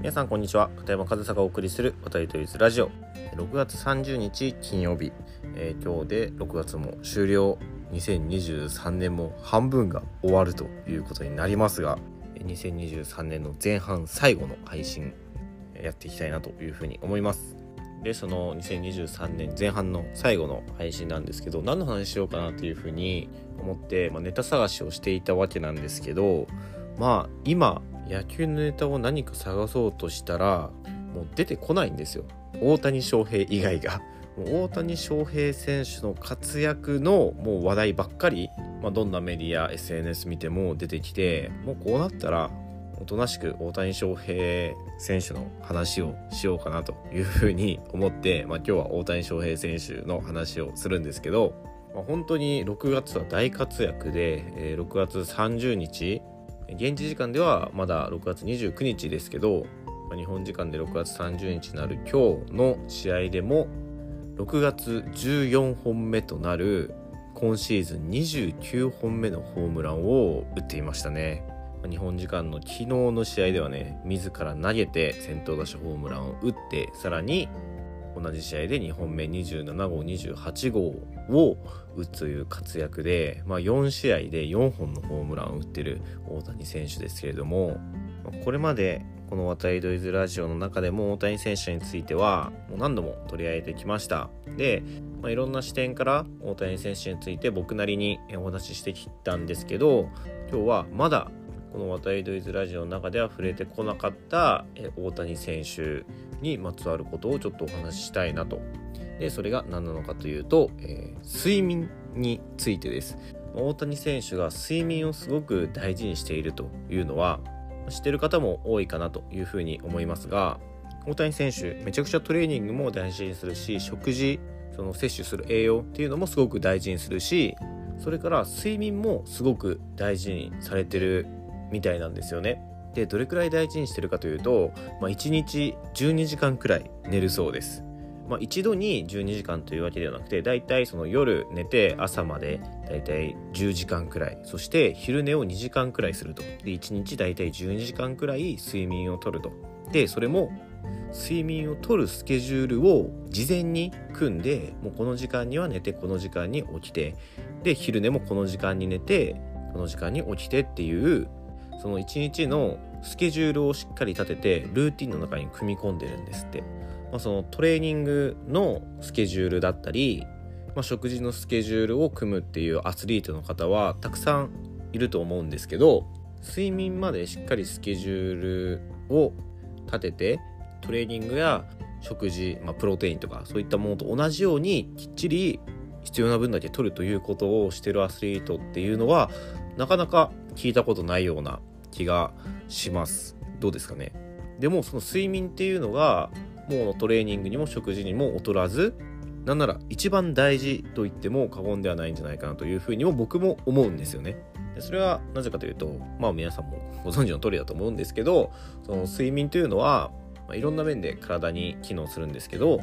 皆さんこんにちは。片山和沙がお送りする渡りとりずラジオ6月30日金曜日、えー、今日で6月も終了。2023年も半分が終わるということになりますが2023年の前半最後の配信やっていきたいなというふうに思います。でその2023年前半の最後の配信なんですけど何の話しようかなというふうに思って、まあ、ネタ探しをしていたわけなんですけどまあ今野球のネタを何か探そうとしたらもう出てこないんですよ大谷翔平以外が。大谷翔平選手の活躍のもう話題ばっかり、まあ、どんなメディア SNS 見ても出てきてもうこうなったらおとなしく大谷翔平選手の話をしようかなというふうに思って、まあ、今日は大谷翔平選手の話をするんですけど、まあ、本当に6月は大活躍で、えー、6月30日現地時間ではまだ6月29日ですけど日本時間で6月30日になる今日の試合でも6月14本目となる今シーズン29本目のホームランを打っていましたね。日本時間の昨日の試合ではね自ら投げて先頭打者ホームランを打ってさらに同じ試合で2本目27号28号を打つという活躍で、まあ、4試合で4本のホームランを打ってる大谷選手ですけれどもこれまでこの「渡りドイズラジオ」の中でも大谷選手についてはもう何度も取り上げてきました。で、まあ、いろんな視点から大谷選手について僕なりにお話ししてきたんですけど今日はまだこの「渡りドイズラジオ」の中では触れてこなかった大谷選手にまつわることをちょっとお話ししたいなと。でそれが何なのかというと、えー、睡眠についてです。大谷選手が睡眠をすごく大事にしているというのは知ってる方も多いかなというふうに思いますが大谷選手めちゃくちゃトレーニングも大事にするし食事その摂取する栄養っていうのもすごく大事にするしそれから睡眠もすごく大事にされてるみたいなんですよね。でどれくらい大事にしてるかというと、まあ、1日12時間くらい寝るそうです。まあ、一度に12時間というわけではなくてだいたいその夜寝て朝までだいたい10時間くらいそして昼寝を2時間くらいするとで1日だいたい12時間くらい睡眠をとるとでそれも睡眠をとるスケジュールを事前に組んでもうこの時間には寝てこの時間に起きてで昼寝もこの時間に寝てこの時間に起きてっていうその1日のスケジュールをしっかり立ててルーティンの中に組み込んでるんですって、まあ、そのトレーニングのスケジュールだったり、まあ、食事のスケジュールを組むっていうアスリートの方はたくさんいると思うんですけど睡眠までしっかりスケジュールを立ててトレーニングや食事、まあ、プロテインとかそういったものと同じようにきっちり必要な分だけ取るということをしてるアスリートっていうのはなかなか聞いたことないような気がしますどうですかねでもその睡眠っていうのがもうトレーニングにも食事にも劣らずなんなら一番大事と言っても過言ではないんじゃないかなというふうにも僕も思うんですよね。でそれはなぜかというとまあ皆さんもご存知の通りだと思うんですけどその睡眠というのは、まあ、いろんな面で体に機能するんですけど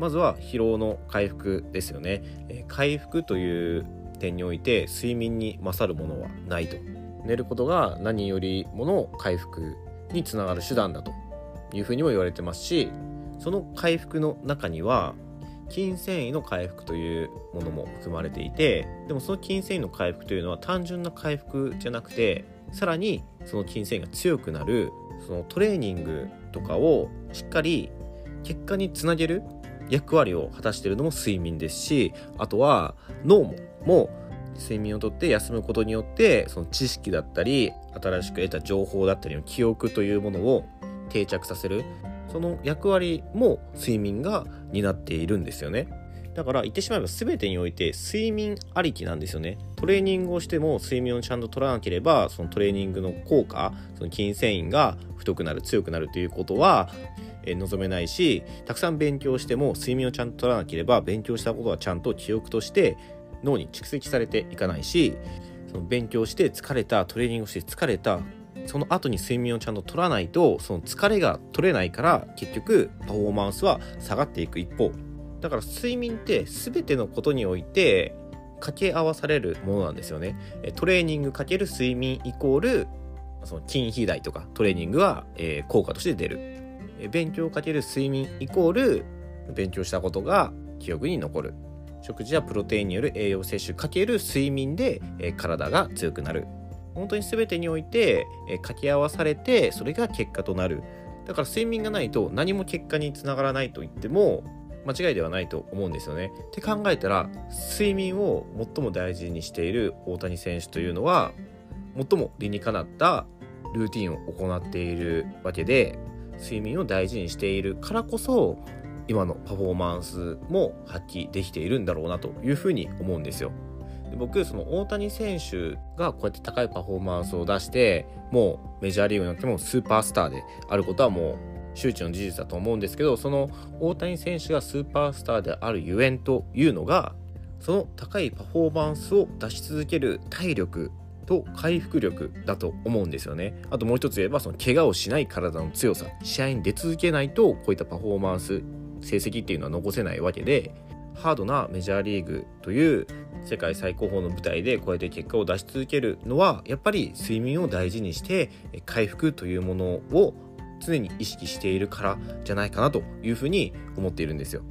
まずは疲労の回復ですよね。え回復という点において睡眠に勝るものはないと寝ることが何よりもの回復につながる手段だというふうにも言われてますしその回復の中には筋繊維の回復というものも含まれていてでもその筋繊維の回復というのは単純な回復じゃなくてさらにその筋繊維が強くなるそのトレーニングとかをしっかり結果につなげる役割を果たしているのも睡眠ですしあとは脳もも睡眠をとって休むことによってその知識だったり新しく得た情報だったりの記憶というものを定着させるその役割も睡眠が担っているんですよね。だから言ってしまえば全てにおいて睡眠ありきなんですよね。トレーニングをしても睡眠をちゃんと取らなければそのトレーニングの効果その筋繊維が太くなる強くなるということはえ望めないしたくさん勉強しても睡眠をちゃんと取らなければ勉強したことはちゃんと記憶として脳に蓄積されていかないしその勉強して疲れたトレーニングをして疲れたその後に睡眠をちゃんと取らないとその疲れが取れないから結局パフォーマンスは下がっていく一方。だから睡眠って全てのことにおいて掛け合わされるものなんですよね。トレーニングかける睡眠イコールその筋肥大とかトレーニングは、え、効果として出る、勉強かける睡眠イコール勉強したことが記憶に残る。食事やプロテインによる栄養摂取かける睡眠で、え、体が強くなる本当に全てにおいて、え、掛け合わされてそれが結果となるだから睡眠がないと何も結果につながらないと言っても間違いではないと思うんですよね。って考えたら睡眠を最も大事にしている大谷選手というのは最も理にかなったルーティンを行っているわけで睡眠を大事にしているからこそ今のパフォーマンスも発揮できているんだろうなというふうに思うんですよ。で僕その大谷選手がこうやって高いパフォーマンスを出してもうメジャーリーグになってもスーパースターであることはもう周知の事実だと思うんですけどその大谷選手がスーパースターであるゆえんというのがその高いパフォーマンスを出し続ける体力と回復力だと思うんですよね。あともう一つ言えばその怪我をしない体の強さ試合に出続けないとこういったパフォーマンス成績っていうのは残せないわけでハードなメジャーリーグという世界最高峰の舞台でこうやって結果を出し続けるのはやっぱり睡眠を大事にして回復というものを常に意識しているからじゃないかなというふうに思っているんですよ。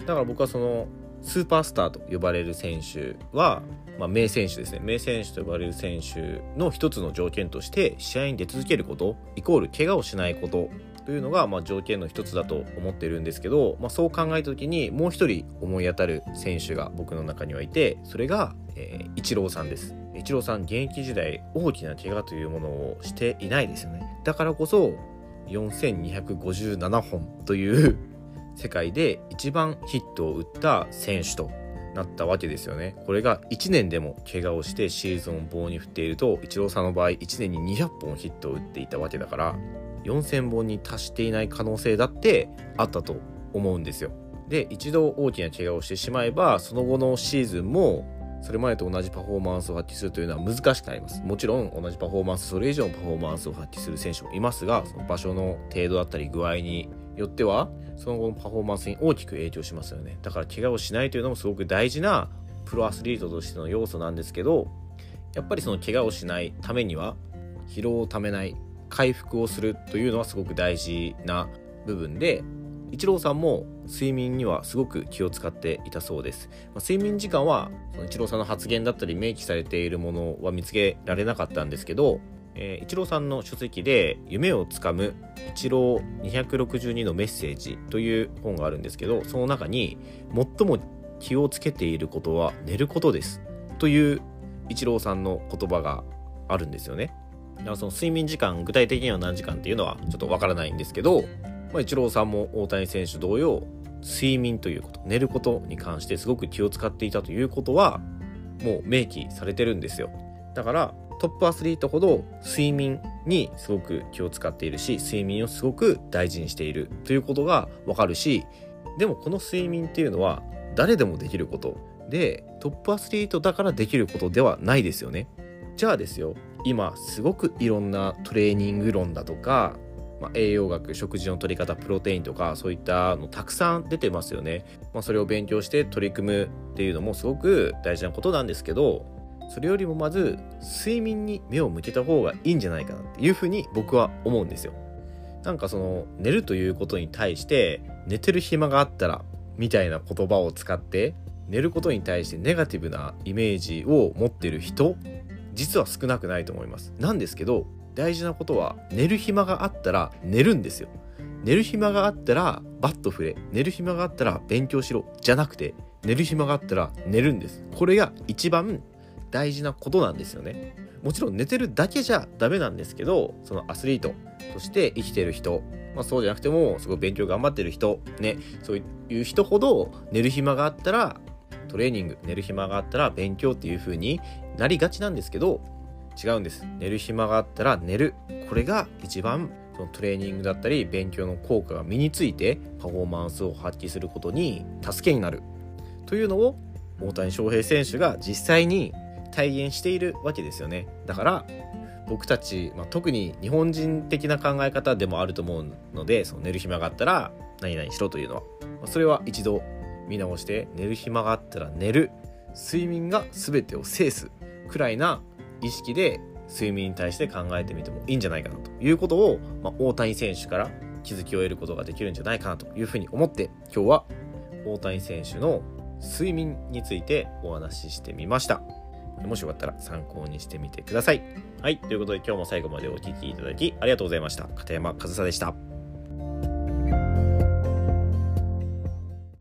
だから僕はそのスーパースターと呼ばれる選手は、まあ、名選手ですね。名選手と呼ばれる選手の一つの条件として試合に出続けることイコール怪我をしないことというのがまあ条件の一つだと思ってるんですけど、まあ、そう考えた時にもう一人思い当たる選手が僕の中にはいてそれが、えー、イチローさんです。イチローさん現役時代大きな怪我というものをしていないですよね。だからこそ4257本という 世界で一番ヒットを打った選手となったわけですよね。これが1年でも怪我をしてシーズンを棒に振っているとイチローさんの場合1年に200本ヒットを打っていたわけだから4,000本に達していない可能性だってあったと思うんですよ。で一度大きな怪我をしてしまえばその後のシーズンもそれまでと同じパフォーマンスを発揮するというのは難しくなります。もちろん同じパフォーマンス、それ以上のパフォーマンスを発揮する選手もいますが、その場所の程度だったり具合によっては、その後のパフォーマンスに大きく影響しますよね。だから怪我をしないというのもすごく大事なプロアスリートとしての要素なんですけど、やっぱりその怪我をしないためには、疲労をためない、回復をするというのはすごく大事な部分で、イチローさんも睡眠にはすごく気を使っていたそうです、まあ、睡眠時間はそのイチローさんの発言だったり明記されているものは見つけられなかったんですけど、えー、イチローさんの書籍で「夢をつかむイチロー262のメッセージ」という本があるんですけどその中に最も気をつけていることは寝ることですというイチローさんの言葉があるんですよね。その睡眠時間具体的には何時間っていうのはちょっとわからないんですけどまあ、イチローさんも大谷選手同様睡眠ということ寝ることに関してすごく気を使っていたということはもう明記されてるんですよ。だからトップアスリートほど睡眠にすごく気を使っているし睡眠をすごく大事にしているということがわかるしでもこの睡眠っていうのは誰でもできることでトップアスリートだからできることではないですよね。じゃあですよ今すごくいろんなトレーニング論だとかまあ、栄養学食事の取り方プロテインとかそういったのたくさん出てますよね、まあ、それを勉強して取り組むっていうのもすごく大事なことなんですけどそれよりもまず睡眠に目を向けた方がいいんじゃないかなっていうふうに僕は思うんですよ。なんかその寝るということに対して寝てる暇があったらみたいな言葉を使って寝ることに対してネガティブなイメージを持ってる人実は少なくないと思います。なんですけど大事なことは寝る暇があったら寝るんですよ。寝る暇があったらバット振れ。寝る暇があったら勉強しろ。じゃなくて寝る暇があったら寝るんです。これが一番大事なことなんですよね。もちろん寝てるだけじゃダメなんですけどそのアスリートとして生きてる人まあ、そうじゃなくてもすごい勉強頑張ってる人ねそういう人ほど寝る暇があったらトレーニング寝る暇があったら勉強っていう風になりがちなんですけど違うんです。寝る暇があったら寝る。これが一番そのトレーニングだったり勉強の効果が身についてパフォーマンスを発揮することに助けになる。というのを大谷翔平選手が実際に体現しているわけですよね。だから僕たち、まあ、特に日本人的な考え方でもあると思うのでその寝る暇があったら何々しろというのは、ま、それは一度見直して寝る暇があったら寝る睡眠が全てを制すくらいな意識で睡眠に対して考えてみてもいいんじゃないかなということを、まあ、大谷選手から気づきを得ることができるんじゃないかなというふうに思って今日は大谷選手の睡眠についてお話ししてみました。もしよかったら参考にしてみてください。はい。ということで今日も最後までお聴きいただきありがとうございました。片山和沙でした。